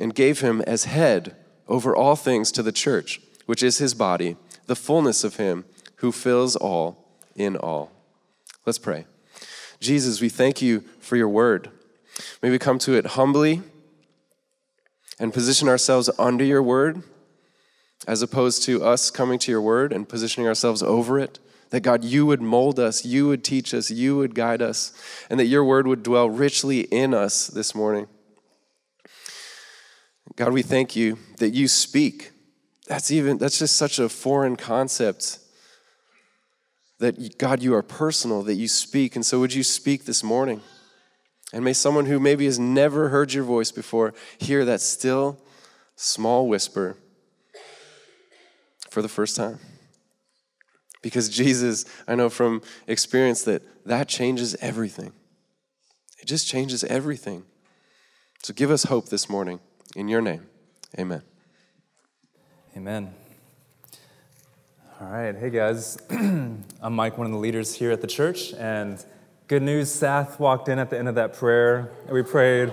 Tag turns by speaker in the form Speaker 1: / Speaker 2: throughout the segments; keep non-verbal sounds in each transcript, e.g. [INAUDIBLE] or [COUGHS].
Speaker 1: and gave him as head over all things to the church, which is his body, the fullness of him who fills all in all. Let's pray. Jesus, we thank you for your word. May we come to it humbly and position ourselves under your word as opposed to us coming to your word and positioning ourselves over it. That God, you would mold us, you would teach us, you would guide us, and that your word would dwell richly in us this morning. God, we thank you that you speak. That's even that's just such a foreign concept that, God, you are personal, that you speak. And so, would you speak this morning? And may someone who maybe has never heard your voice before hear that still, small whisper for the first time. Because Jesus, I know from experience that that changes everything. It just changes everything. So give us hope this morning. In your name, amen.
Speaker 2: Amen. All right, hey guys, [CLEARS THROAT] I'm Mike, one of the leaders here at the church, and good news, Seth walked in at the end of that prayer. We prayed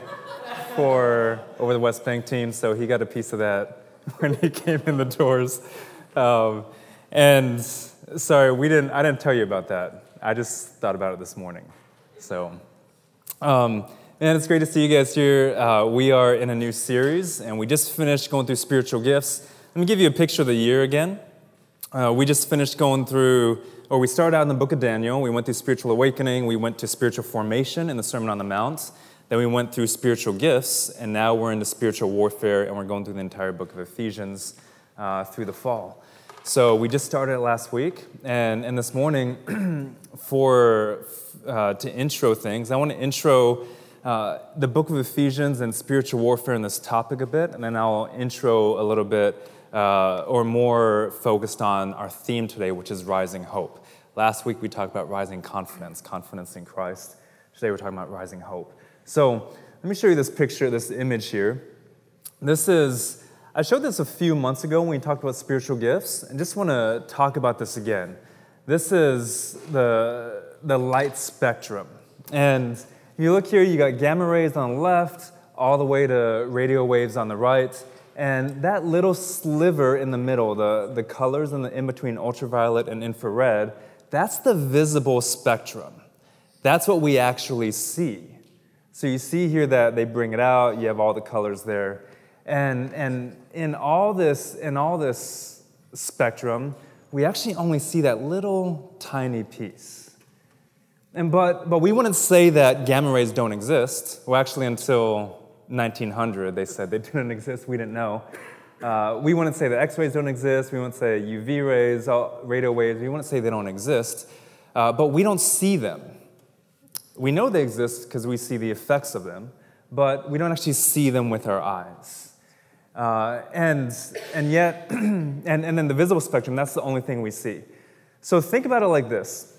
Speaker 2: for over the West Bank team, so he got a piece of that [LAUGHS] when he came in the doors. Um, and sorry, we didn't. I didn't tell you about that. I just thought about it this morning. So, um, and it's great to see you guys here. Uh, we are in a new series, and we just finished going through spiritual gifts. Let me give you a picture of the year again. Uh, we just finished going through, or we started out in the book of Daniel. We went through spiritual awakening. We went to spiritual formation in the Sermon on the Mount. Then we went through spiritual gifts, and now we're into spiritual warfare, and we're going through the entire book of Ephesians uh, through the fall. So we just started last week, and, and this morning, [CLEARS THROAT] for uh, to intro things, I want to intro uh, the book of Ephesians and spiritual warfare in this topic a bit, and then I'll intro a little bit uh, or more focused on our theme today, which is rising hope. Last week we talked about rising confidence, confidence in Christ. Today we're talking about rising hope. So let me show you this picture, this image here. This is, I showed this a few months ago when we talked about spiritual gifts, and just want to talk about this again. This is the, the light spectrum. And you look here, you got gamma rays on the left, all the way to radio waves on the right. And that little sliver in the middle, the, the colors in the in between ultraviolet and infrared, that's the visible spectrum. That's what we actually see. So you see here that they bring it out, you have all the colors there. And, and in, all this, in all this spectrum, we actually only see that little tiny piece. And but, but we wouldn't say that gamma rays don't exist. Well, actually, until 1900, they said they [LAUGHS] didn't exist, we didn't know. Uh, we wouldn't say that X rays don't exist, we wouldn't say UV rays, radio waves, we wouldn't say they don't exist, uh, but we don't see them. We know they exist because we see the effects of them, but we don't actually see them with our eyes. Uh, and, and yet, [CLEARS THROAT] and, and the visible spectrum, that's the only thing we see. So think about it like this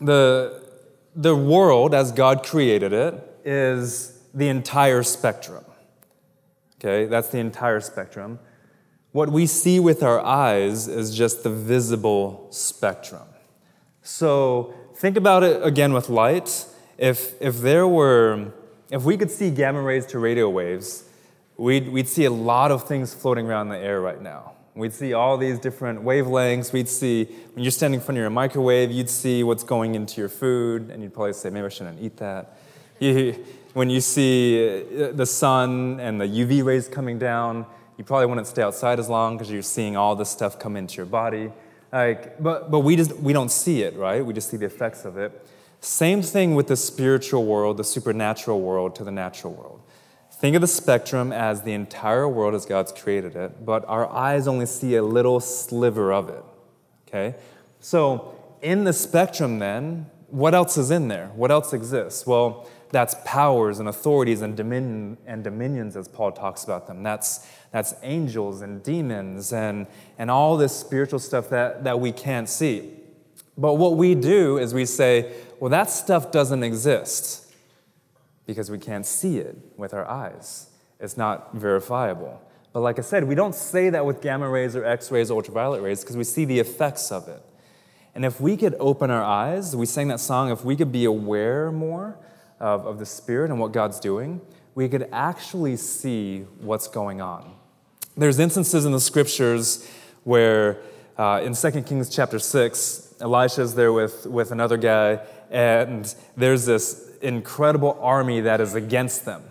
Speaker 2: the, the world, as God created it, is the entire spectrum. Okay, that's the entire spectrum. What we see with our eyes is just the visible spectrum. So think about it again with light. If, if there were, if we could see gamma rays to radio waves, we'd, we'd see a lot of things floating around in the air right now. We'd see all these different wavelengths. We'd see, when you're standing in front of your microwave, you'd see what's going into your food, and you'd probably say, maybe I shouldn't eat that. [LAUGHS] You, when you see uh, the sun and the UV rays coming down, you probably wouldn't stay outside as long because you're seeing all this stuff come into your body. Like, but, but we, just, we don't see it, right? We just see the effects of it. Same thing with the spiritual world, the supernatural world to the natural world. Think of the spectrum as the entire world as God's created it, but our eyes only see a little sliver of it. Okay? So, in the spectrum, then, what else is in there? What else exists? Well, that's powers and authorities and, dominion, and dominions, as Paul talks about them. That's, that's angels and demons and, and all this spiritual stuff that, that we can't see. But what we do is we say, well, that stuff doesn't exist because we can't see it with our eyes. It's not verifiable. But like I said, we don't say that with gamma rays or X rays or ultraviolet rays because we see the effects of it. And if we could open our eyes, we sang that song, if we could be aware more of, of the Spirit and what God's doing, we could actually see what's going on. There's instances in the scriptures where uh, in 2 Kings chapter 6, Elisha's there with, with another guy, and there's this incredible army that is against them.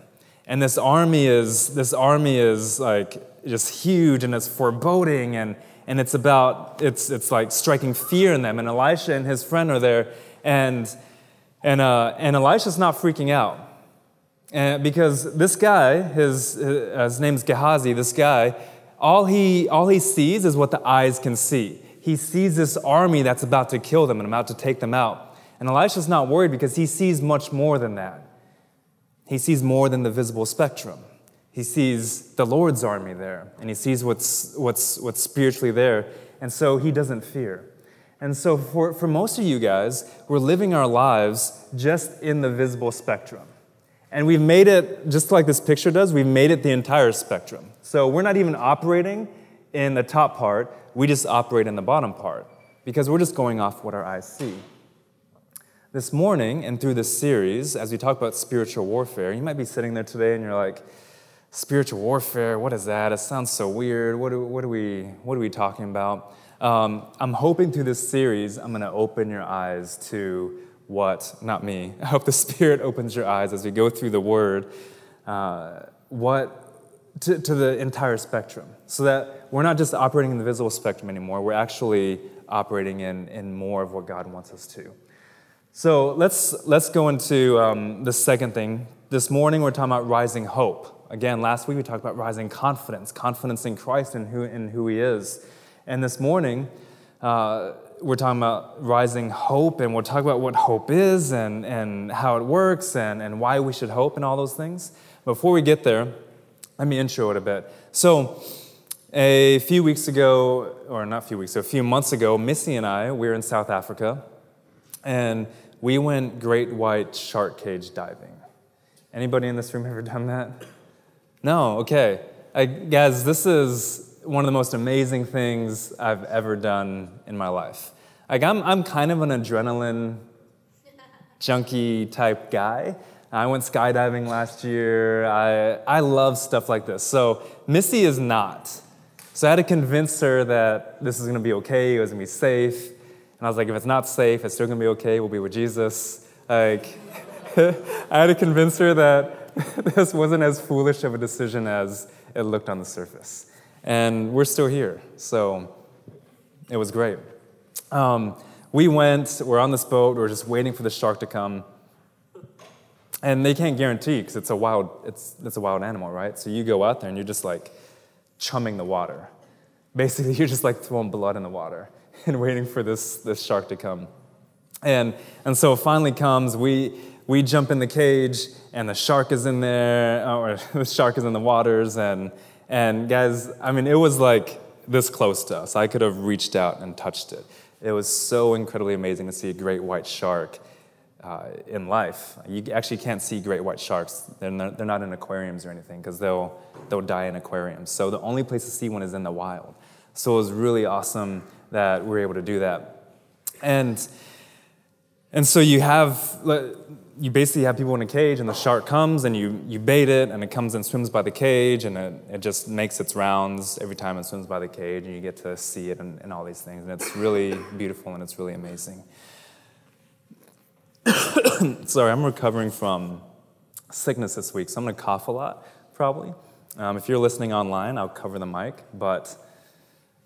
Speaker 2: And this army is, this army is like just huge and it's foreboding and, and it's about, it's, it's like striking fear in them. And Elisha and his friend are there, and and, uh, and Elisha's not freaking out. And because this guy, his, his name's Gehazi, this guy, all he, all he sees is what the eyes can see. He sees this army that's about to kill them and about to take them out. And Elisha's not worried because he sees much more than that. He sees more than the visible spectrum. He sees the Lord's army there, and he sees what's, what's, what's spiritually there, and so he doesn't fear. And so, for, for most of you guys, we're living our lives just in the visible spectrum. And we've made it, just like this picture does, we've made it the entire spectrum. So, we're not even operating in the top part, we just operate in the bottom part because we're just going off what our eyes see. This morning, and through this series, as we talk about spiritual warfare, you might be sitting there today and you're like, spiritual warfare, what is that? It sounds so weird. What, are, what, are, we, what are we talking about? Um, I'm hoping through this series, I'm going to open your eyes to what, not me, [LAUGHS] I hope the Spirit opens your eyes as we go through the Word, uh, what, to, to the entire spectrum, so that we're not just operating in the visible spectrum anymore, we're actually operating in, in more of what God wants us to. So let's, let's go into um, the second thing. This morning, we're talking about rising hope. Again, last week we talked about rising confidence, confidence in Christ and who, in who He is. And this morning, uh, we're talking about rising hope, and we'll talk about what hope is and, and how it works and, and why we should hope and all those things. Before we get there, let me intro it a bit. So, a few weeks ago, or not a few weeks, so a few months ago, Missy and I, we were in South Africa, and we went great white shark cage diving. Anybody in this room ever done that? No, okay. I, guys, this is one of the most amazing things I've ever done in my life. Like, I'm, I'm kind of an adrenaline [LAUGHS] junkie type guy. I went skydiving last year. I, I love stuff like this. So, Missy is not. So, I had to convince her that this is gonna be okay, it was gonna be safe. And I was like, if it's not safe, it's still gonna be okay, we'll be with Jesus. Like, [LAUGHS] I had to convince her that [LAUGHS] this wasn't as foolish of a decision as it looked on the surface. And we're still here, so it was great. Um, we went, we're on this boat, we're just waiting for the shark to come. And they can't guarantee because it's a wild, it's, it's a wild animal, right? So you go out there and you're just like chumming the water. Basically, [LAUGHS] you're just like throwing blood in the water [LAUGHS] and waiting for this, this shark to come. And, and so it finally comes, we, we jump in the cage, and the shark is in there, or [LAUGHS] the shark is in the waters, and, and guys, I mean, it was like this close to us. I could have reached out and touched it. It was so incredibly amazing to see a great white shark uh, in life. You actually can't see great white sharks. They're not, they're not in aquariums or anything because they'll, they'll die in aquariums. So the only place to see one is in the wild. So it was really awesome that we're able to do that. And, and so you have, you basically have people in a cage and the shark comes and you, you bait it and it comes and swims by the cage and it, it just makes its rounds every time it swims by the cage and you get to see it and, and all these things. And it's really beautiful and it's really amazing. [COUGHS] Sorry, I'm recovering from sickness this week, so I'm going to cough a lot, probably. Um, if you're listening online, I'll cover the mic, but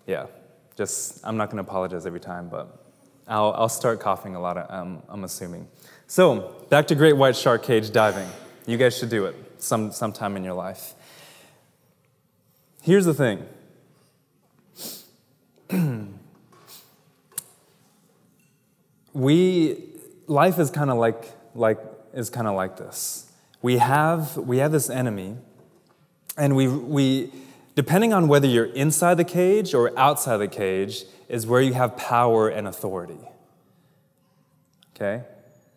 Speaker 2: yeah, just I'm not going to apologize every time, but I'll, I'll start coughing a lot, um, I'm assuming. So, back to great white shark cage diving. You guys should do it some sometime in your life. Here's the thing. [CLEARS THROAT] we life is kind of like like is kind of like this. We have we have this enemy and we we depending on whether you're inside the cage or outside the cage is where you have power and authority. Okay?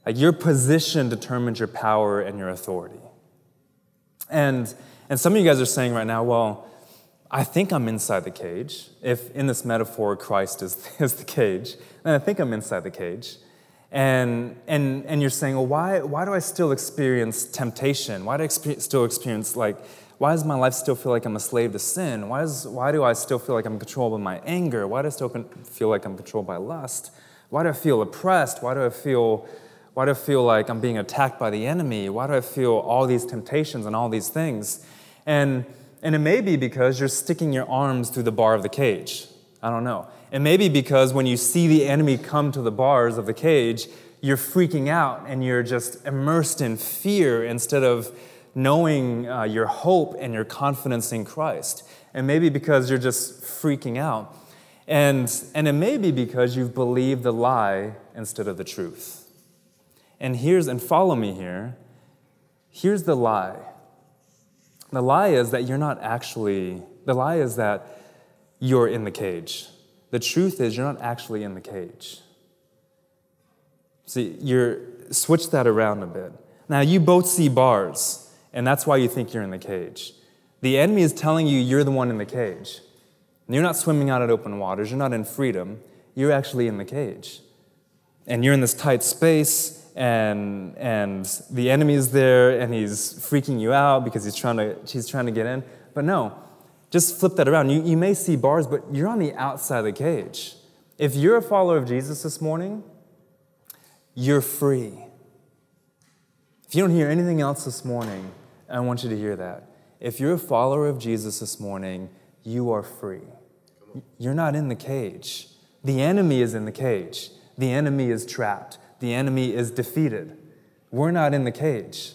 Speaker 2: Like your position determines your power and your authority. And, and some of you guys are saying right now, well, I think I'm inside the cage. If in this metaphor Christ is, [LAUGHS] is the cage, then I think I'm inside the cage. And, and, and you're saying, well, why, why do I still experience temptation? Why do I still experience, like, why does my life still feel like I'm a slave to sin? Why, is, why do I still feel like I'm controlled by my anger? Why do I still feel like I'm controlled by lust? Why do I feel oppressed? Why do I feel why do I feel like I'm being attacked by the enemy? Why do I feel all these temptations and all these things? And, and it may be because you're sticking your arms through the bar of the cage. I don't know. It may be because when you see the enemy come to the bars of the cage, you're freaking out and you're just immersed in fear instead of knowing uh, your hope and your confidence in Christ. And maybe because you're just freaking out. And, and it may be because you've believed the lie instead of the truth. And here's, and follow me here. Here's the lie. The lie is that you're not actually, the lie is that you're in the cage. The truth is you're not actually in the cage. See, you're, switch that around a bit. Now, you both see bars, and that's why you think you're in the cage. The enemy is telling you you're the one in the cage. You're not swimming out at open waters, you're not in freedom, you're actually in the cage. And you're in this tight space, and and the enemy is there and he's freaking you out because he's trying to he's trying to get in but no just flip that around you, you may see bars but you're on the outside of the cage if you're a follower of jesus this morning you're free if you don't hear anything else this morning i want you to hear that. If you're a follower of jesus this morning you are free. You're not in the cage. The enemy is in the cage. The enemy is trapped. The enemy is defeated. We're not in the cage.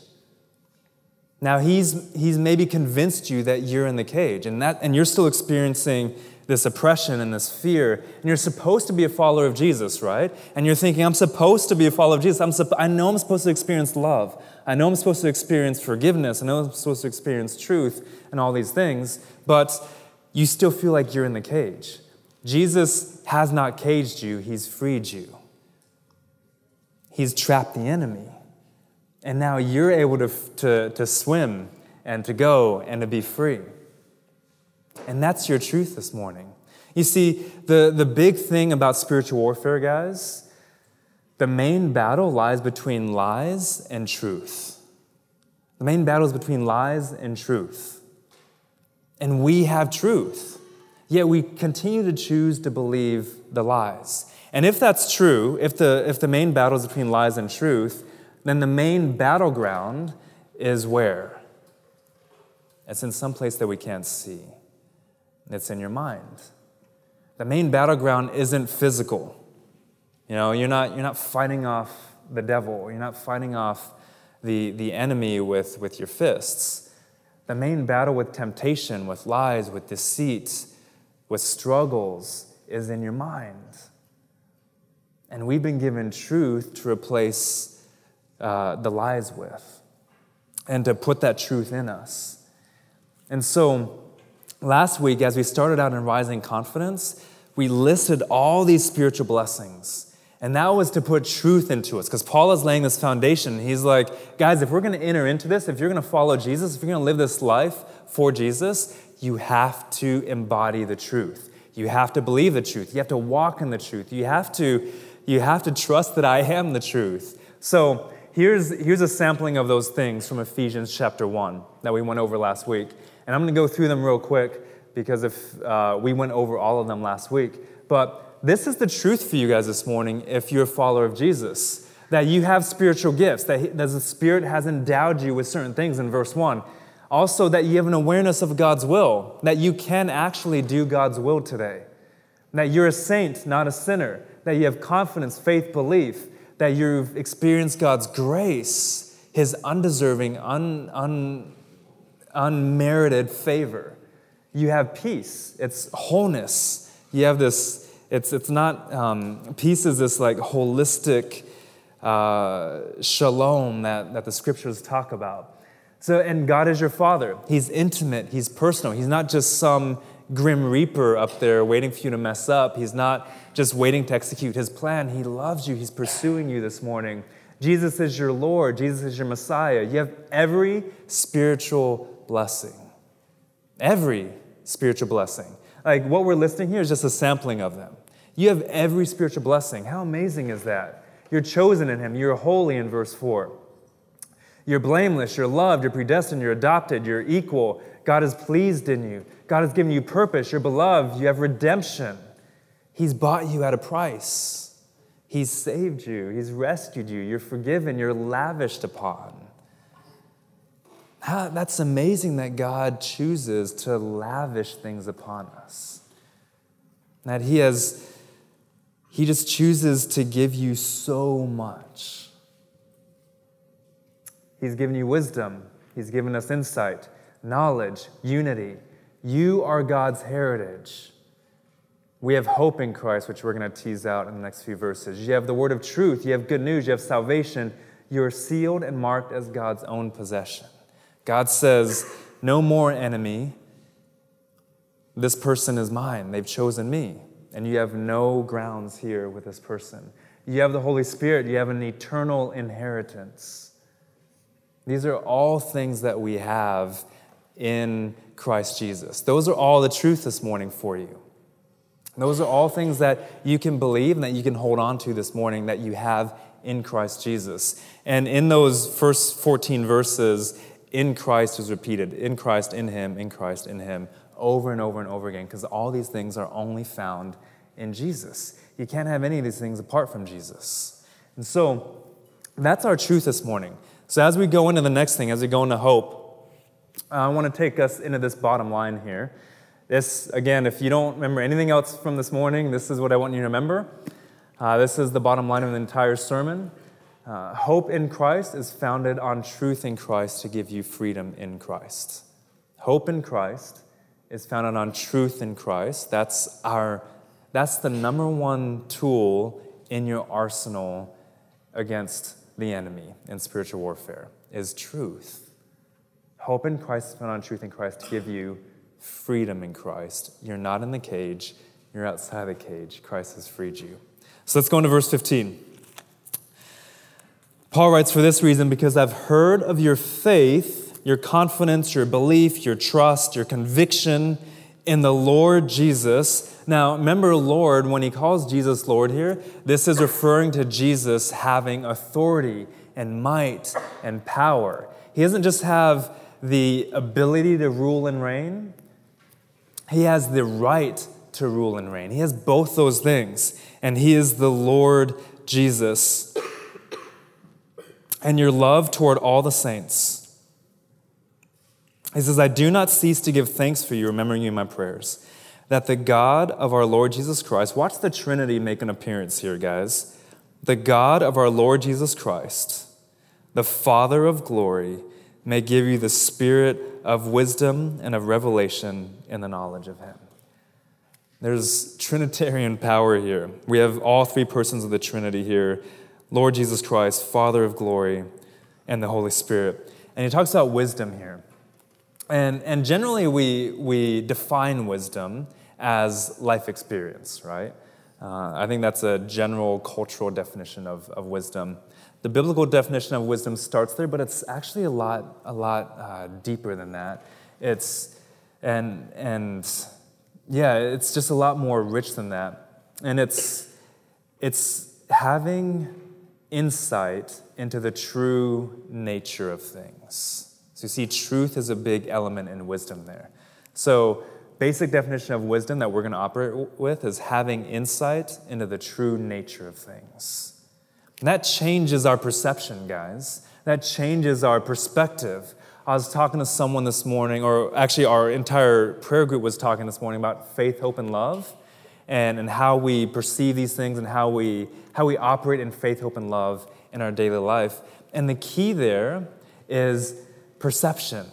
Speaker 2: Now, he's, he's maybe convinced you that you're in the cage, and, that, and you're still experiencing this oppression and this fear, and you're supposed to be a follower of Jesus, right? And you're thinking, I'm supposed to be a follower of Jesus. I'm I know I'm supposed to experience love. I know I'm supposed to experience forgiveness. I know I'm supposed to experience truth and all these things, but you still feel like you're in the cage. Jesus has not caged you, He's freed you he's trapped the enemy. And now you're able to, to, to swim and to go and to be free. And that's your truth this morning. You see, the, the big thing about spiritual warfare, guys, the main battle lies between lies and truth. The main battle is between lies and truth. And we have truth, yet we continue to choose to believe the lies. And if that's true, if the, if the main battle is between lies and truth, then the main battleground is where? It's in some place that we can't see. It's in your mind. The main battleground isn't physical. You know, you're not, you're not fighting off the devil, you're not fighting off the, the enemy with, with your fists. The main battle with temptation, with lies, with deceit, with struggles is in your mind. And we've been given truth to replace uh, the lies with and to put that truth in us. And so, last week, as we started out in Rising Confidence, we listed all these spiritual blessings. And that was to put truth into us because Paul is laying this foundation. He's like, guys, if we're going to enter into this, if you're going to follow Jesus, if you're going to live this life for Jesus, you have to embody the truth. You have to believe the truth. You have to walk in the truth. You have to, you have to trust that I am the truth. So here's, here's a sampling of those things from Ephesians chapter 1 that we went over last week. And I'm going to go through them real quick because if uh, we went over all of them last week. But this is the truth for you guys this morning if you're a follower of Jesus that you have spiritual gifts, that, he, that the Spirit has endowed you with certain things in verse 1. Also, that you have an awareness of God's will, that you can actually do God's will today, that you're a saint, not a sinner, that you have confidence, faith, belief, that you've experienced God's grace, His undeserving, un, un, unmerited favor. You have peace, it's wholeness. You have this it's, it's not, um, peace is this like holistic uh, shalom that, that the scriptures talk about. So, and God is your father. He's intimate, He's personal. He's not just some grim reaper up there waiting for you to mess up. He's not just waiting to execute His plan. He loves you, He's pursuing you this morning. Jesus is your Lord, Jesus is your Messiah. You have every spiritual blessing. Every spiritual blessing. Like what we're listing here is just a sampling of them. You have every spiritual blessing. How amazing is that? You're chosen in Him. You're holy in verse 4. You're blameless. You're loved. You're predestined. You're adopted. You're equal. God is pleased in you. God has given you purpose. You're beloved. You have redemption. He's bought you at a price. He's saved you. He's rescued you. You're forgiven. You're lavished upon. That's amazing that God chooses to lavish things upon us. That He has he just chooses to give you so much. He's given you wisdom, He's given us insight, knowledge, unity. You are God's heritage. We have hope in Christ, which we're going to tease out in the next few verses. You have the word of truth, you have good news, you have salvation. You are sealed and marked as God's own possession. God says, No more enemy. This person is mine. They've chosen me and you have no grounds here with this person. You have the Holy Spirit, you have an eternal inheritance. These are all things that we have in Christ Jesus. Those are all the truth this morning for you. Those are all things that you can believe and that you can hold on to this morning that you have in Christ Jesus. And in those first 14 verses, in Christ is repeated in Christ, in Him, in Christ, in Him over and over and over again because all these things are only found in Jesus. You can't have any of these things apart from Jesus. And so that's our truth this morning. So as we go into the next thing, as we go into hope, I want to take us into this bottom line here. This, again, if you don't remember anything else from this morning, this is what I want you to remember. Uh, this is the bottom line of the entire sermon. Uh, hope in Christ is founded on truth in Christ to give you freedom in Christ. Hope in Christ is founded on truth in Christ. That's our that's the number one tool in your arsenal against the enemy in spiritual warfare is truth. Hope in Christ is found on truth in Christ to give you freedom in Christ. You're not in the cage, you're outside the cage. Christ has freed you. So let's go into verse 15. Paul writes, For this reason, because I've heard of your faith your confidence, your belief, your trust, your conviction in the Lord Jesus. Now, remember, Lord, when he calls Jesus Lord here, this is referring to Jesus having authority and might and power. He doesn't just have the ability to rule and reign, he has the right to rule and reign. He has both those things, and he is the Lord Jesus. And your love toward all the saints he says, I do not cease to give thanks for you, remembering you in my prayers, that the God of our Lord Jesus Christ, watch the Trinity make an appearance here, guys. The God of our Lord Jesus Christ, the Father of glory, may give you the spirit of wisdom and of revelation in the knowledge of him. There's Trinitarian power here. We have all three persons of the Trinity here Lord Jesus Christ, Father of glory, and the Holy Spirit. And he talks about wisdom here. And, and generally, we, we define wisdom as life experience, right? Uh, I think that's a general cultural definition of, of wisdom. The biblical definition of wisdom starts there, but it's actually a lot, a lot uh, deeper than that. It's, and, and yeah, it's just a lot more rich than that. And it's, it's having insight into the true nature of things. So you see, truth is a big element in wisdom there. So, basic definition of wisdom that we're going to operate with is having insight into the true nature of things. And that changes our perception, guys. That changes our perspective. I was talking to someone this morning, or actually, our entire prayer group was talking this morning about faith, hope, and love, and, and how we perceive these things and how we, how we operate in faith, hope, and love in our daily life. And the key there is perception,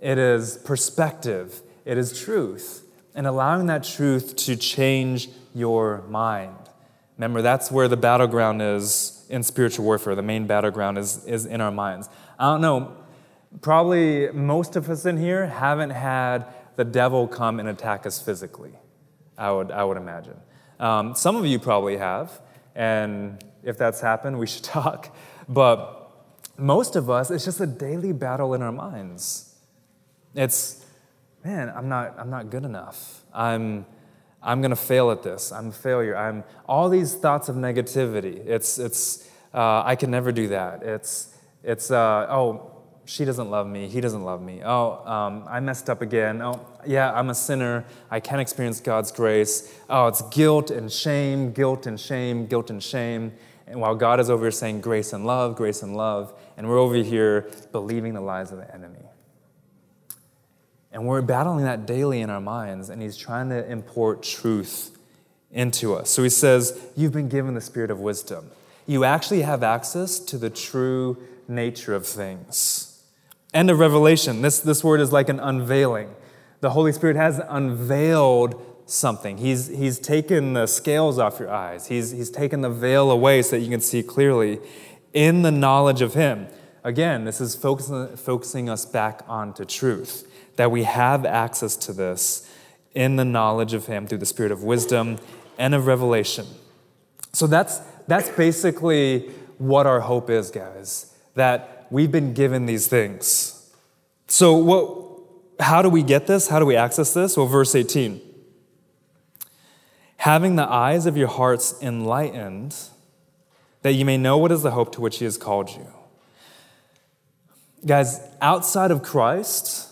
Speaker 2: it is perspective, it is truth, and allowing that truth to change your mind. Remember, that's where the battleground is in spiritual warfare. The main battleground is, is in our minds. I don't know, probably most of us in here haven't had the devil come and attack us physically, I would, I would imagine. Um, some of you probably have, and if that's happened, we should [LAUGHS] talk. But most of us, it's just a daily battle in our minds. It's, man, I'm not, I'm not good enough. I'm, I'm going to fail at this. I'm a failure. I'm all these thoughts of negativity. It's, it's, uh, I can never do that. It's, it's, uh, oh, she doesn't love me, he doesn't love me. Oh, um, I messed up again. Oh, yeah, I'm a sinner. I can't experience God's grace. Oh, it's guilt and shame, guilt and shame, guilt and shame. And while God is over here saying grace and love, grace and love, and we're over here believing the lies of the enemy. And we're battling that daily in our minds, and He's trying to import truth into us. So He says, You've been given the spirit of wisdom. You actually have access to the true nature of things. End of revelation. This, this word is like an unveiling. The Holy Spirit has unveiled something. He's, he's taken the scales off your eyes, he's, he's taken the veil away so that you can see clearly in the knowledge of Him. Again, this is focusing, focusing us back onto truth, that we have access to this in the knowledge of Him through the Spirit of wisdom and of revelation. So that's, that's basically what our hope is, guys, that we've been given these things. So, what, how do we get this? How do we access this? Well, verse 18 having the eyes of your hearts enlightened, that you may know what is the hope to which he has called you. Guys, outside of Christ,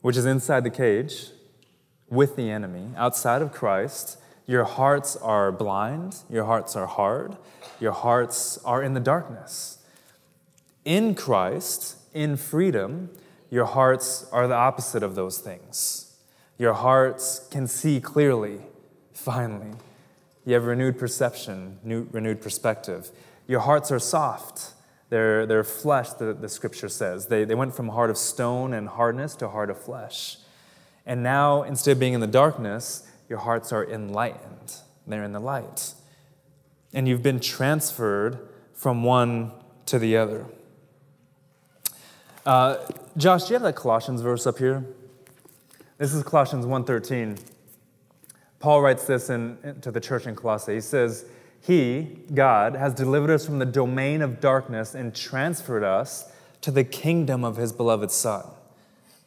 Speaker 2: which is inside the cage with the enemy, outside of Christ, your hearts are blind, your hearts are hard, your hearts are in the darkness. In Christ, in freedom, your hearts are the opposite of those things. Your hearts can see clearly, finally. You have renewed perception, new, renewed perspective. Your hearts are soft. They're, they're flesh, the, the scripture says. They, they went from heart of stone and hardness to heart of flesh. And now, instead of being in the darkness, your hearts are enlightened. They're in the light. And you've been transferred from one to the other. Uh, Josh, do you have that Colossians verse up here? This is Colossians 1.13. Paul writes this in, to the church in Colossae. He says, He, God, has delivered us from the domain of darkness and transferred us to the kingdom of His beloved Son.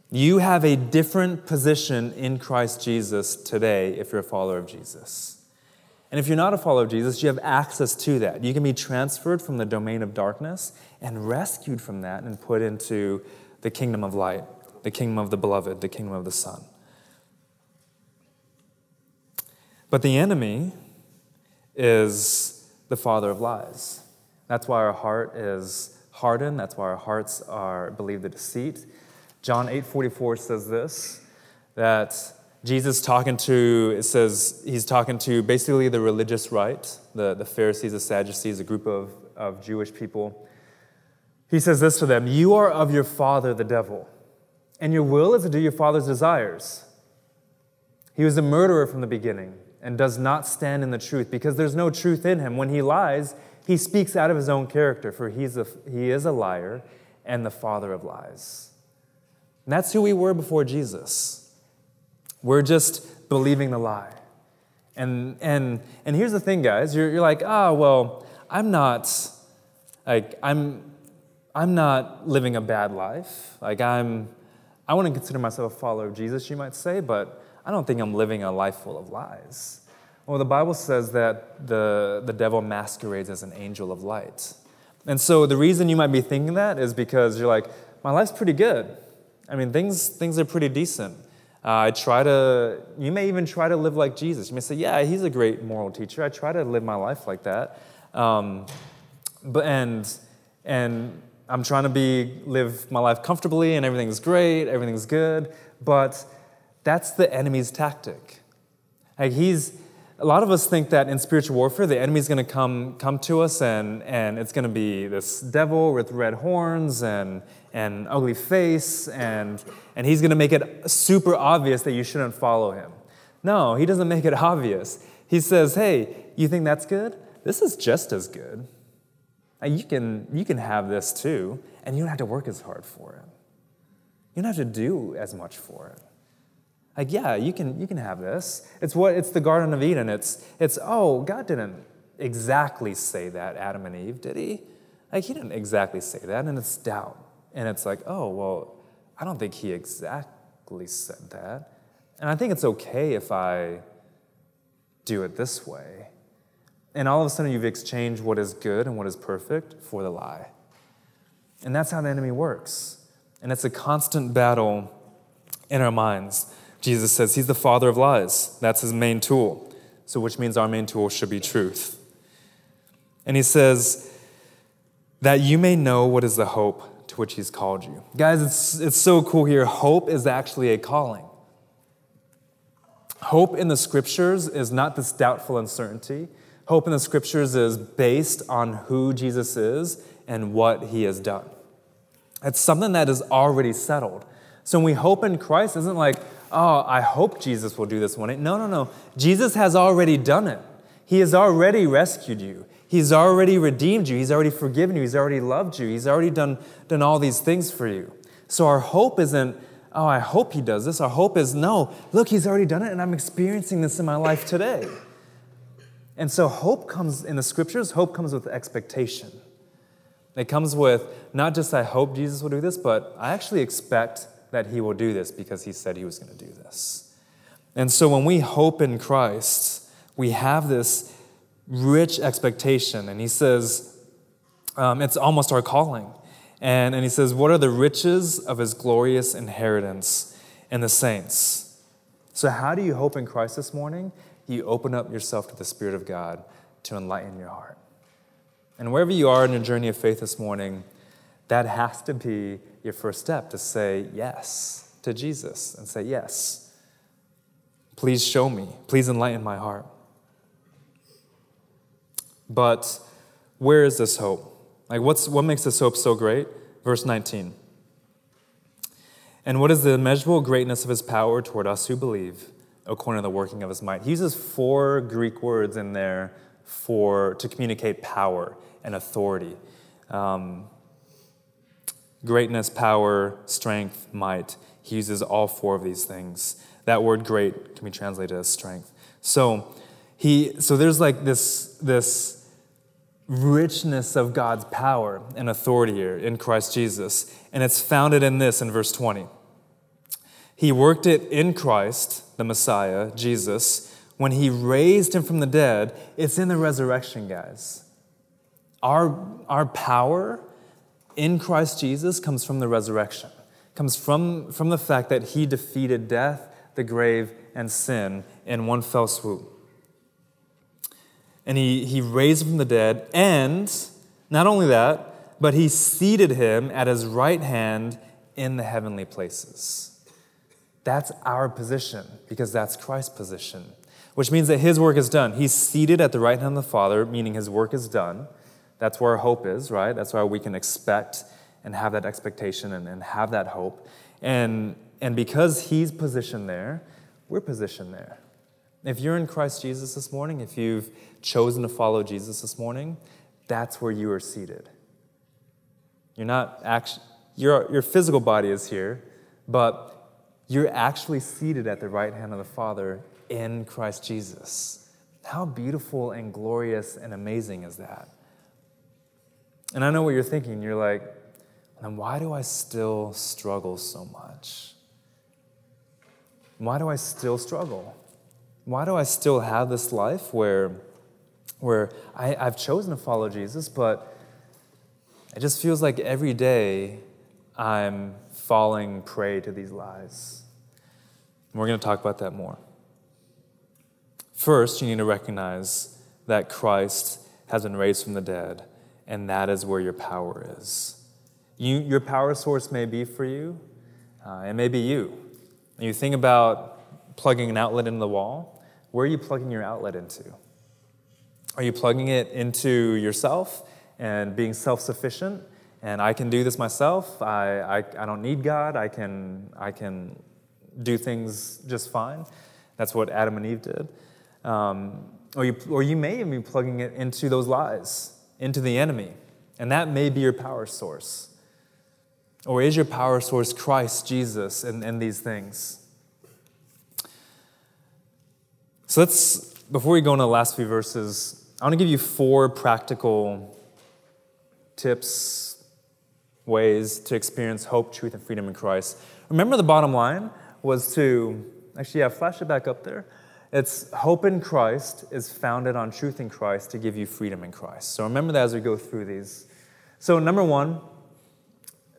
Speaker 2: You have a different position in Christ Jesus today if you're a follower of Jesus. And if you're not a follower of Jesus, you have access to that. You can be transferred from the domain of darkness and rescued from that and put into the kingdom of light, the kingdom of the beloved, the kingdom of the Son. But the enemy is the father of lies. That's why our heart is hardened. That's why our hearts are believe the deceit. John 8:44 says this that Jesus talking to, it says he's talking to basically the religious right, the, the Pharisees, the Sadducees, a group of, of Jewish people. He says this to them You are of your father, the devil, and your will is to do your father's desires. He was a murderer from the beginning and does not stand in the truth because there's no truth in him. When he lies, he speaks out of his own character, for he's a, he is a liar and the father of lies. And that's who we were before Jesus. We're just believing the lie. And, and, and here's the thing, guys. You're, you're like, oh, well, I'm not, like, I'm, I'm not living a bad life. Like, I'm, I wouldn't consider myself a follower of Jesus, you might say, but I don't think I'm living a life full of lies. Well, the Bible says that the, the devil masquerades as an angel of light. And so the reason you might be thinking that is because you're like, my life's pretty good. I mean, things, things are pretty decent. Uh, I try to, you may even try to live like Jesus. You may say, yeah, he's a great moral teacher. I try to live my life like that. Um, but, and, and I'm trying to be, live my life comfortably and everything's great, everything's good. But that's the enemy's tactic. Like he's, a lot of us think that in spiritual warfare, the enemy's going to come, come to us and, and it's going to be this devil with red horns and, and ugly face, and, and he's going to make it super obvious that you shouldn't follow him. No, he doesn't make it [LAUGHS] obvious. He says, hey, you think that's good? This is just as good. You can, you can have this too, and you don't have to work as hard for it. You don't have to do as much for it. Like, yeah, you can, you can have this. It's what it's the Garden of Eden. It's, it's, oh, God didn't exactly say that, Adam and Eve, did he? Like, he didn't exactly say that, and it's doubt. And it's like, oh, well, I don't think he exactly said that. And I think it's okay if I do it this way. And all of a sudden, you've exchanged what is good and what is perfect for the lie. And that's how the enemy works. And it's a constant battle in our minds. Jesus says he's the father of lies. That's his main tool. So, which means our main tool should be truth. And he says, that you may know what is the hope to which He's called you. Guys, it's, it's so cool here. Hope is actually a calling. Hope in the scriptures is not this doubtful uncertainty. Hope in the scriptures is based on who Jesus is and what He has done. It's something that is already settled. So when we hope in Christ, isn't like, oh, I hope Jesus will do this one. No, no, no. Jesus has already done it. He has already rescued you. He's already redeemed you. He's already forgiven you. He's already loved you. He's already done, done all these things for you. So our hope isn't, oh, I hope he does this. Our hope is, no, look, he's already done it and I'm experiencing this in my life today. And so hope comes in the scriptures, hope comes with expectation. It comes with not just, I hope Jesus will do this, but I actually expect that he will do this because he said he was going to do this. And so when we hope in Christ, we have this rich expectation. And he says, um, it's almost our calling. And, and he says, What are the riches of his glorious inheritance in the saints? So, how do you hope in Christ this morning? You open up yourself to the Spirit of God to enlighten your heart. And wherever you are in your journey of faith this morning, that has to be your first step to say yes to Jesus and say, Yes, please show me, please enlighten my heart. But where is this hope? Like, what's, what makes this hope so great? Verse 19. And what is the immeasurable greatness of his power toward us who believe, according to the working of his might? He uses four Greek words in there for, to communicate power and authority. Um, greatness, power, strength, might. He uses all four of these things. That word great can be translated as strength. So, he, so there's like this, this richness of God's power and authority here in Christ Jesus. And it's founded in this in verse 20. He worked it in Christ, the Messiah, Jesus, when he raised him from the dead. It's in the resurrection, guys. Our, our power in Christ Jesus comes from the resurrection, comes from, from the fact that he defeated death, the grave, and sin in one fell swoop and he, he raised from the dead. And not only that, but he seated him at his right hand in the heavenly places. That's our position because that's Christ's position, which means that his work is done. He's seated at the right hand of the Father, meaning his work is done. That's where our hope is, right? That's why we can expect and have that expectation and, and have that hope. And, and because he's positioned there, we're positioned there. If you're in Christ Jesus this morning, if you've chosen to follow Jesus this morning, that's where you are seated. You're not actually, your, your physical body is here, but you're actually seated at the right hand of the Father in Christ Jesus. How beautiful and glorious and amazing is that? And I know what you're thinking. You're like, then why do I still struggle so much? Why do I still struggle? Why do I still have this life where, where I, I've chosen to follow Jesus, but it just feels like every day I'm falling prey to these lies? And we're going to talk about that more. First, you need to recognize that Christ has been raised from the dead, and that is where your power is. You, your power source may be for you, uh, it may be you. And you think about plugging an outlet in the wall, where are you plugging your outlet into? Are you plugging it into yourself and being self sufficient? And I can do this myself. I, I, I don't need God. I can, I can do things just fine. That's what Adam and Eve did. Um, or, you, or you may even be plugging it into those lies, into the enemy. And that may be your power source. Or is your power source Christ, Jesus, and, and these things? So let's, before we go into the last few verses, I want to give you four practical tips, ways to experience hope, truth, and freedom in Christ. Remember, the bottom line was to, actually, yeah, flash it back up there. It's hope in Christ is founded on truth in Christ to give you freedom in Christ. So remember that as we go through these. So, number one,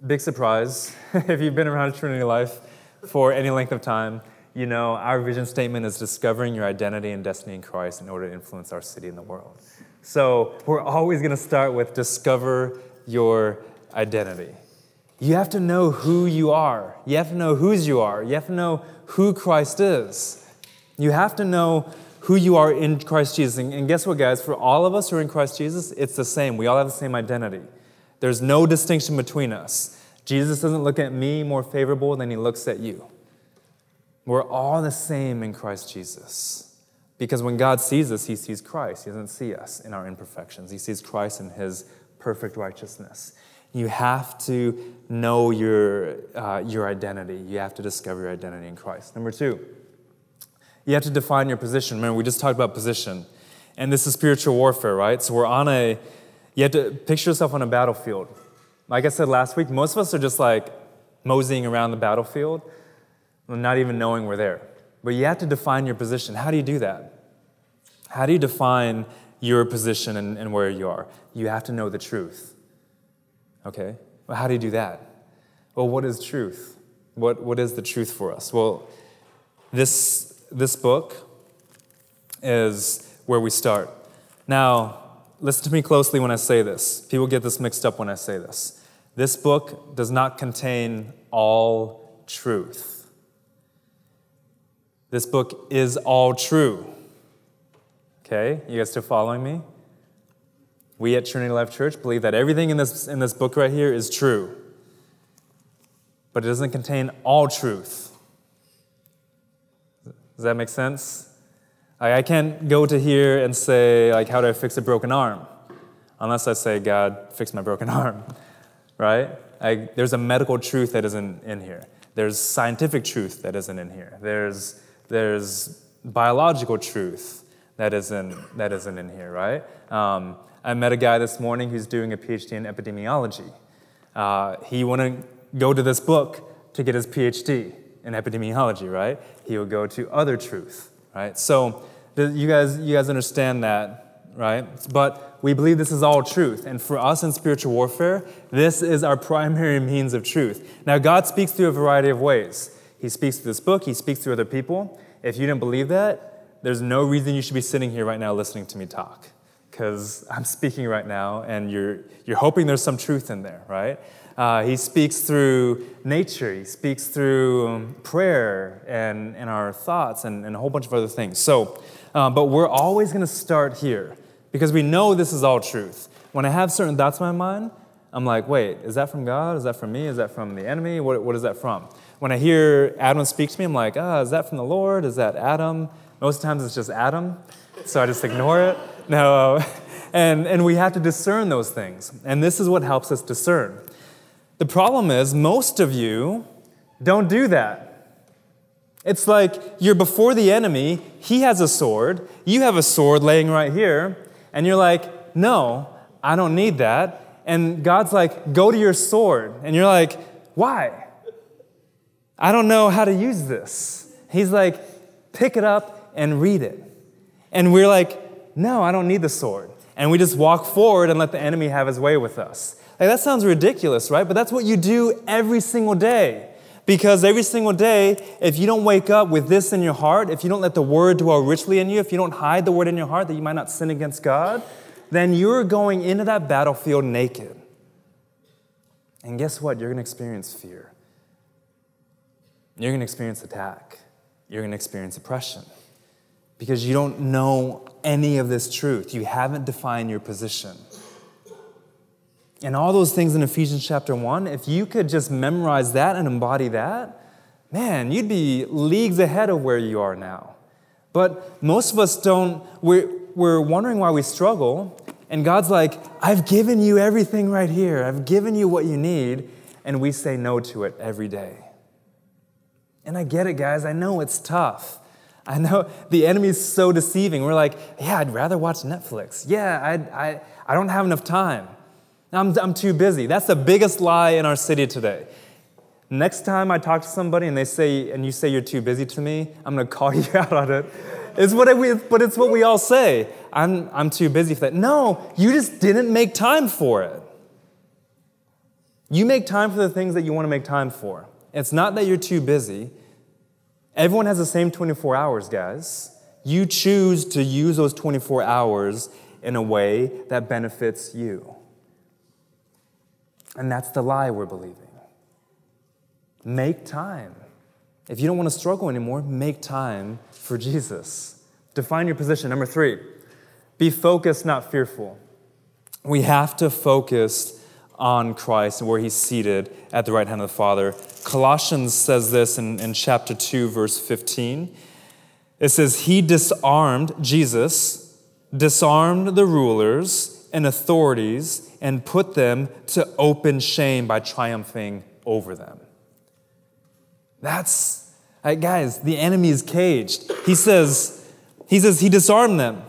Speaker 2: big surprise, [LAUGHS] if you've been around Trinity Life for any length of time, you know our vision statement is discovering your identity and destiny in Christ in order to influence our city and the world. So, we're always going to start with discover your identity. You have to know who you are. You have to know whose you are. You have to know who Christ is. You have to know who you are in Christ Jesus. And guess what, guys? For all of us who are in Christ Jesus, it's the same. We all have the same identity. There's no distinction between us. Jesus doesn't look at me more favorable than he looks at you. We're all the same in Christ Jesus. Because when God sees us, he sees Christ. He doesn't see us in our imperfections, he sees Christ in his perfect righteousness. You have to know your, uh, your identity. You have to discover your identity in Christ. Number two, you have to define your position. Remember, we just talked about position. And this is spiritual warfare, right? So we're on a, you have to picture yourself on a battlefield. Like I said last week, most of us are just like moseying around the battlefield, not even knowing we're there. But you have to define your position. How do you do that? How do you define your position and, and where you are? You have to know the truth. Okay? Well, how do you do that? Well, what is truth? What, what is the truth for us? Well, this, this book is where we start. Now, listen to me closely when I say this. People get this mixed up when I say this. This book does not contain all truth. This book is all true. Okay, you guys still following me? We at Trinity Life Church believe that everything in this, in this book right here is true, but it doesn't contain all truth. Does that make sense? I can't go to here and say, like, how do I fix a broken arm? Unless I say, God, fix my broken [LAUGHS] arm, right? I, there's a medical truth that isn't in here. There's scientific truth that isn't in here. There's, there's biological truth that isn't, that isn't in here, right? Um, I met a guy this morning who's doing a PhD in epidemiology. Uh, he wouldn't go to this book to get his PhD in epidemiology, right? He would go to other truth, right? So you guys, you guys understand that, right? But we believe this is all truth. And for us in spiritual warfare, this is our [LAUGHS] primary means of truth. Now, God speaks through a variety of ways. He speaks through this book, He speaks through other people. If you didn't believe that, there's no reason you should be sitting here right now listening to me talk. Because I'm speaking right now, and you're, you're hoping there's some truth in there, right? Uh, he speaks through nature, he speaks through um, prayer and, and our thoughts and, and a whole bunch of other things. So, uh, but we're always going to start here because we know this is all truth. When I have certain thoughts in my mind, I'm like, wait, is that from God? Is that from me? Is that from the enemy? What, what is that from? When I hear Adam speak to me, I'm like, ah, is that from the Lord? Is that Adam? Most times it's just Adam, so I just ignore it. No, [LAUGHS] and, and we have to discern those things. And this is what helps us discern. The problem is, most of you don't do that. It's like you're before the enemy, he has a sword, you have a sword laying right here, and you're like, no, I don't need that. And God's like, go to your sword. And you're like, why? I don't know how to use this. He's like, pick it up and read it. And we're like, no, I don't need the sword. And we just walk forward and let the enemy have his way with us. Like, that sounds ridiculous, right? But that's what you do every single day. Because every single day, if you don't wake up with this in your heart, if you don't let the word dwell richly in you, if you don't hide the word in your heart that you might not sin against God, then you're going into that battlefield naked. And guess what? You're going to experience fear. You're going to experience attack. You're going to experience oppression because you don't know any of this truth. You haven't defined your position. And all those things in Ephesians chapter 1, if you could just memorize that and embody that, man, you'd be leagues ahead of where you are now. But most of us don't, we're, we're wondering why we struggle. And God's like, I've given you everything right here. I've given you what you need. And we say no to it every day. And I get it, guys. I know it's tough. I know [LAUGHS] the enemy's so deceiving. We're like, yeah, I'd rather watch Netflix. Yeah, I, I, I don't have enough time. I'm, I'm too busy. That's the biggest lie in our city today. Next time I talk to somebody and they say, and you say you're too busy to me, I'm to call [LAUGHS] you out on it. It's what it, but it's what we all say. I'm, I'm too busy for that. No, you just didn't make time for it. You make time for the things that you want to make time for. It's not that you're too busy. Everyone has the same 24 hours, guys. You choose to use those 24 hours in a way that benefits you. And that's the lie we're believing. Make time. If you don't want to struggle anymore, make time for Jesus. Define your position. Number three, be focused, not fearful. We have to focus on Christ and where he's seated at the right hand of the Father. Colossians says this in, in chapter 2, verse 15. It says, He disarmed, Jesus, disarmed the rulers and authorities and put them to open shame by triumphing over them. That's, right, guys, the enemy is caged. He says, he says he disarmed them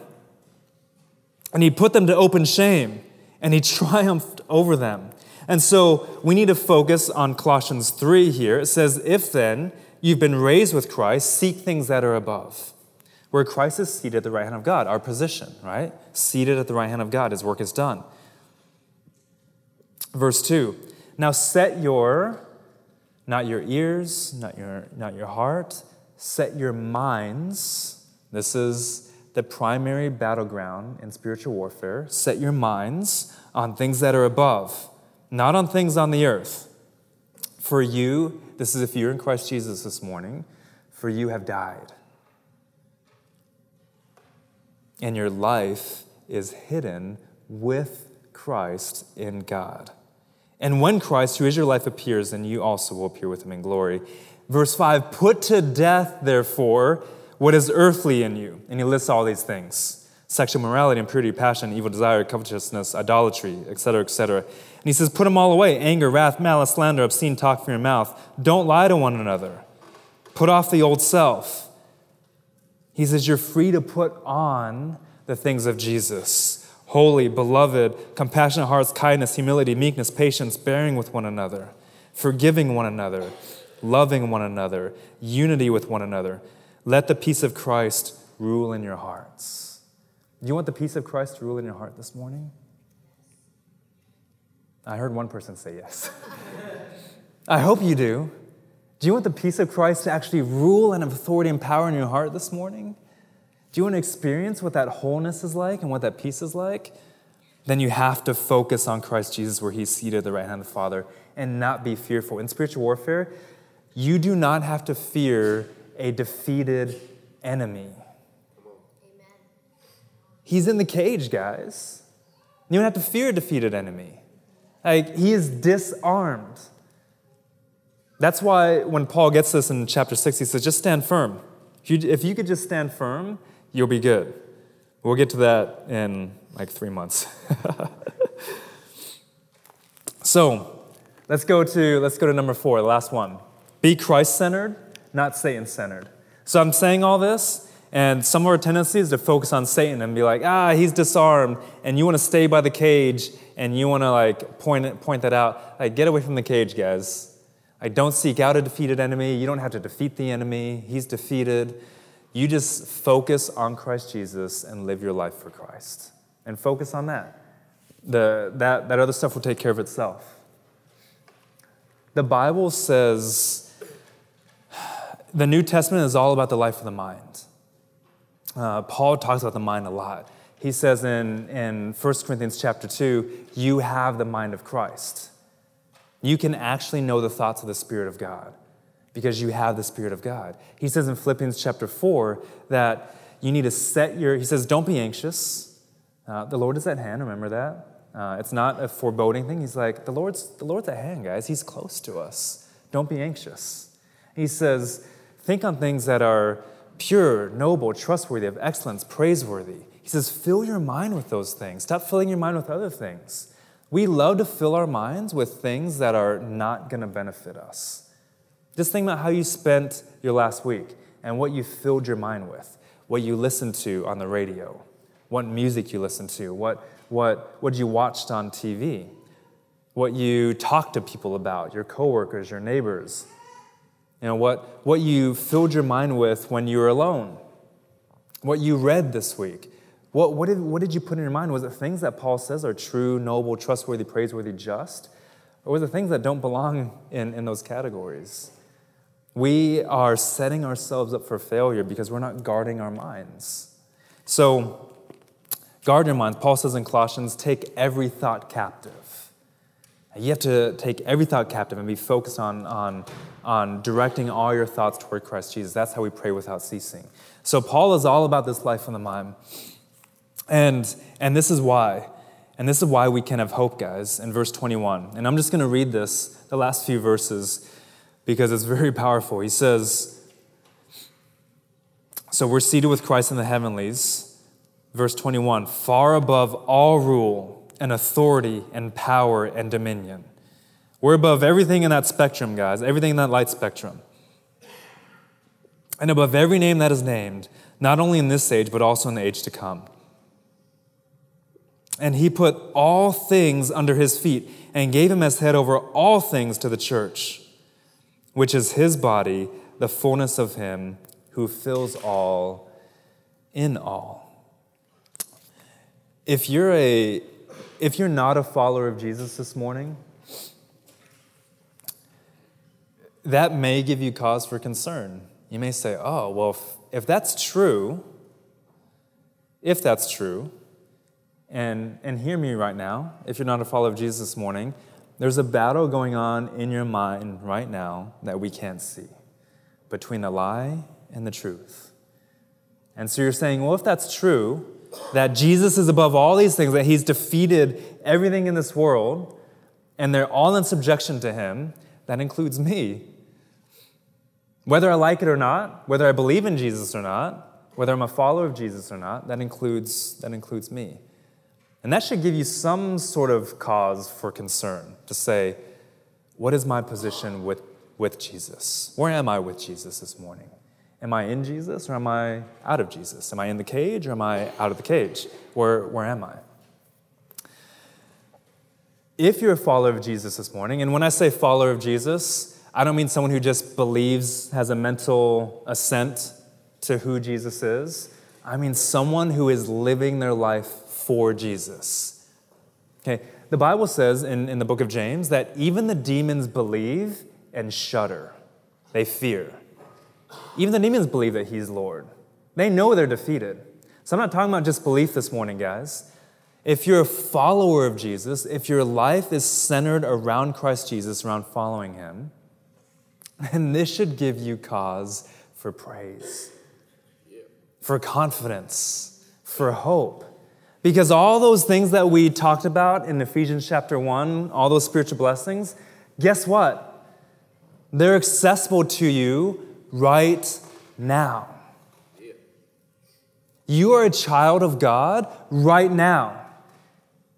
Speaker 2: and he put them to open shame and he [LAUGHS] triumphed over them. And so we need to focus on Colossians 3 here. It says, If then you've been raised with Christ, seek things that are above, where Christ is seated at the right hand of God, our position, right? Seated at the right hand of God, his work is done. Verse 2 Now set your, not your ears, not your, not your heart, set your minds. This is the primary battleground in spiritual warfare. Set your minds on things that are above, not on things on the earth. For you, this is if you're in Christ Jesus this morning, for you have died. And your life is hidden with Christ in God. And when Christ, who is your life, appears, then you also will appear with him in glory. Verse 5 Put to death, therefore, what is earthly in you. And he lists all these things sexual morality, impurity, passion, evil desire, covetousness, idolatry, etc., etc. And he says, Put them all away anger, wrath, malice, slander, obscene talk from your mouth. Don't lie to one another. Put off the old self. He says, You're free to put on the things of Jesus holy, beloved, compassionate hearts, kindness, humility, meekness, patience, bearing with one another, forgiving one another, loving one another, unity with one another. Let the peace of Christ rule in your hearts. Do you want the peace of Christ to rule in your heart this morning? I heard one person say yes. [LAUGHS] I hope you do. Do you want the peace of Christ to actually rule and have authority and power in your heart this morning? Do you want to experience what that wholeness is like and what that peace is like? Then you have to focus on Christ Jesus, where he's seated at the right hand of the Father, and not be fearful. In spiritual warfare, you do not have to fear a defeated enemy. He's in the cage, guys. You don't have to fear a defeated enemy. Like, he is disarmed. That's why when Paul gets this in chapter 6, he says, just stand firm. If you, if you could just stand firm, you'll be good. We'll get to that in like three months. [LAUGHS] so let's go to let's go to number four, the last one. Be Christ-centered, not Satan centered. So I'm saying all this, and some of our tendency is to focus on Satan and be like, ah, he's disarmed, and you want to stay by the cage, and you want to like point, it, point that out. Like, get away from the cage, guys. I don't seek out a defeated enemy. You don't have to defeat the enemy. He's defeated. You just focus on Christ Jesus and live your life for Christ. And focus on that. The, that, that other stuff will take care of itself. The Bible says the New Testament is all about the life of the mind. Uh, Paul talks about the mind a lot. He says in, in 1 Corinthians chapter 2, you have the mind of Christ. You can actually know the thoughts of the Spirit of God because you have the Spirit of God. He says in Philippians chapter 4 that you need to set your, he says, don't be anxious. Uh, the Lord is at hand, remember that? Uh, it's not a foreboding thing. He's like, the Lord's, the Lord's at hand, guys. He's close to us. Don't be anxious. He says, think on things that are pure, noble, trustworthy, of excellence, praiseworthy. He says, fill your mind with those things. Stop filling your mind with other things. We love to fill our minds with things that are not going to benefit us. Just think about how you spent your last week and what you filled your mind with, what you listened to on the radio, what music you listened to, what what, what you watched on TV, what you talked to people about, your coworkers, your neighbors, you know, what, what you filled your mind with when you were alone, what you read this week. What, what, did, what did you put in your mind? Was it things that Paul says are true, noble, trustworthy, praiseworthy, just? Or was it things that don't belong in, in those categories? We are setting ourselves up for failure because we're not guarding our minds. So, Guard your mind. Paul says in Colossians, take every thought captive. You have to take every thought captive and be focused on, on, on directing all your thoughts toward Christ Jesus. That's how we pray without ceasing. So, Paul is all about this life in the mind. And, and this is why. And this is why we can have hope, guys, in verse 21. And I'm just going to read this, the last few verses, because it's very powerful. He says, So we're seated with Christ in the heavenlies verse 21 far above all rule and authority and power and dominion. We're above everything in that spectrum, guys, everything in that light spectrum. And above every name that is named, not only in this age, but also in the age to come. And he put all things under his feet and gave him as head over all things to the church, which is his body, the fullness of him who fills all in all. If you're a if you're not a follower of Jesus this morning, that may give you cause for concern. You may say, "Oh, well, if, if that's true, if that's true, and and hear me right now, if you're not a follower of Jesus this morning, there's a battle going on in your mind right now that we can't see between the lie and the truth. And so you're saying, well, if that's true, that Jesus is above all these things, that he's defeated everything in this world, and they're all in subjection to him, that includes me. Whether I like it or not, whether I believe in Jesus or not, whether I'm a follower of Jesus or not, that includes, that includes me. And that should give you some sort of cause for concern to say, what is my position with, with Jesus? Where am I with Jesus this morning? Am I in Jesus or am I out of Jesus? Am I in the cage or am I out of the cage? Where, where am I? If you're a follower of Jesus this morning, and when I say follower of Jesus, I don't mean someone who just believes, has a mental assent to who Jesus is. I mean someone who is living their life for Jesus. Okay, the Bible says in, in the book of James that even the demons believe and shudder, they fear. Even the demons believe that he's Lord. They know they're defeated. So I'm not talking about just belief this morning, guys. If you're a follower of Jesus, if your life is centered around Christ Jesus, around following him, then this should give you cause for praise, for confidence, for hope. Because all those things that we talked about in Ephesians chapter 1, all those spiritual blessings, guess what? They're accessible to you right now. You are a child of God right now.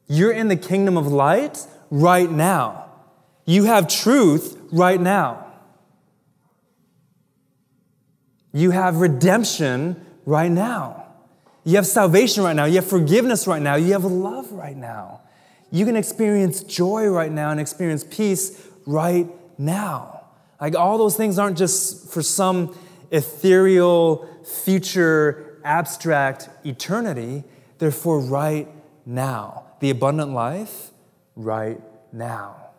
Speaker 2: You're in the kingdom of light right now. You have truth right now. You have redemption right now. You have salvation right now. You have forgiveness right now. You have love right now. You can experience joy right now and experience peace right now. Like all those things aren't just for some ethereal, future, abstract eternity, they're for right now. The abundant life, right now.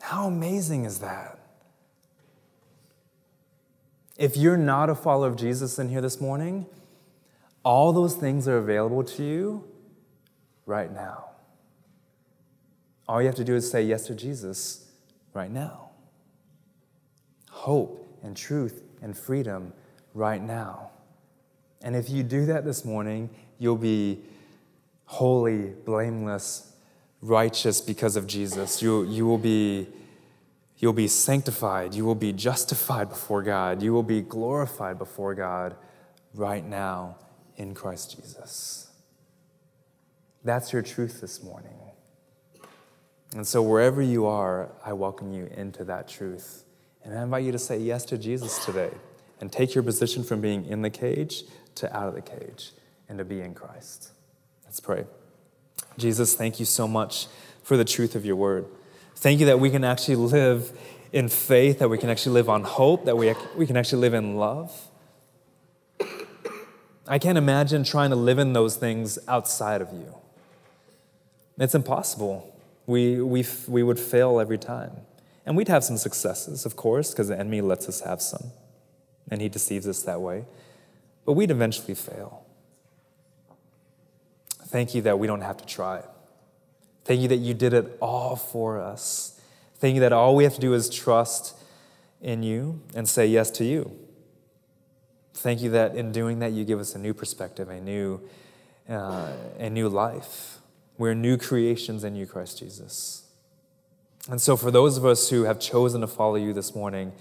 Speaker 2: How amazing is that? If you're not a follower of Jesus in here this morning, all those things are available to you right now. All you have to do is say yes to Jesus right now. Hope and truth and freedom right now. And if you do that this morning, you'll be holy, blameless, righteous because of Jesus. You, you will be You'll be sanctified. You will be justified before God. You will be glorified before God right now in Christ Jesus. That's your truth this morning. And so, wherever you are, I welcome you into that truth. And I invite you to say yes to Jesus today and take your position from being in the cage to out of the cage and to be in Christ. Let's pray. Jesus, thank you so much for the truth of your word. Thank you that we can actually live in faith, that we can actually live on hope, that we, we can actually live in love. I can't imagine trying to live in those things outside of you. It's impossible. We, we, we would fail every time. And we'd have some successes, of course, because the enemy lets us have some, and he deceives us that way. But we'd eventually fail. Thank you that we don't have to try. Thank you that you did it all for us. Thank you that all we have to do is trust in you and say yes to you. Thank you that in doing that, you give us a new perspective, a new, uh, a new life. We're new creations in you, Christ Jesus. And so, for those of us who have chosen to follow you this morning,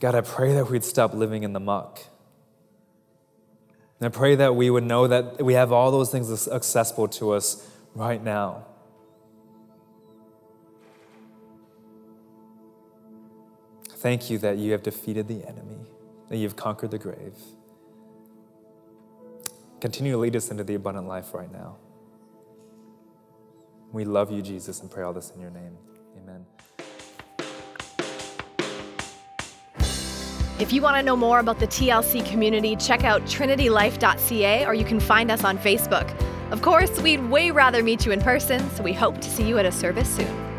Speaker 2: God, I pray that we'd stop living in the muck. And I pray that we would know that we have all those things accessible to us right now. Thank you that you have defeated the enemy, that you've conquered the grave. Continue to lead us into the abundant life right now. We love you, Jesus, and pray all this in your name. Amen.
Speaker 3: If you want to know more about the TLC community, check out trinitylife.ca or you can find us on Facebook. Of course, we'd way rather meet you in person, so we hope to see you at a service soon.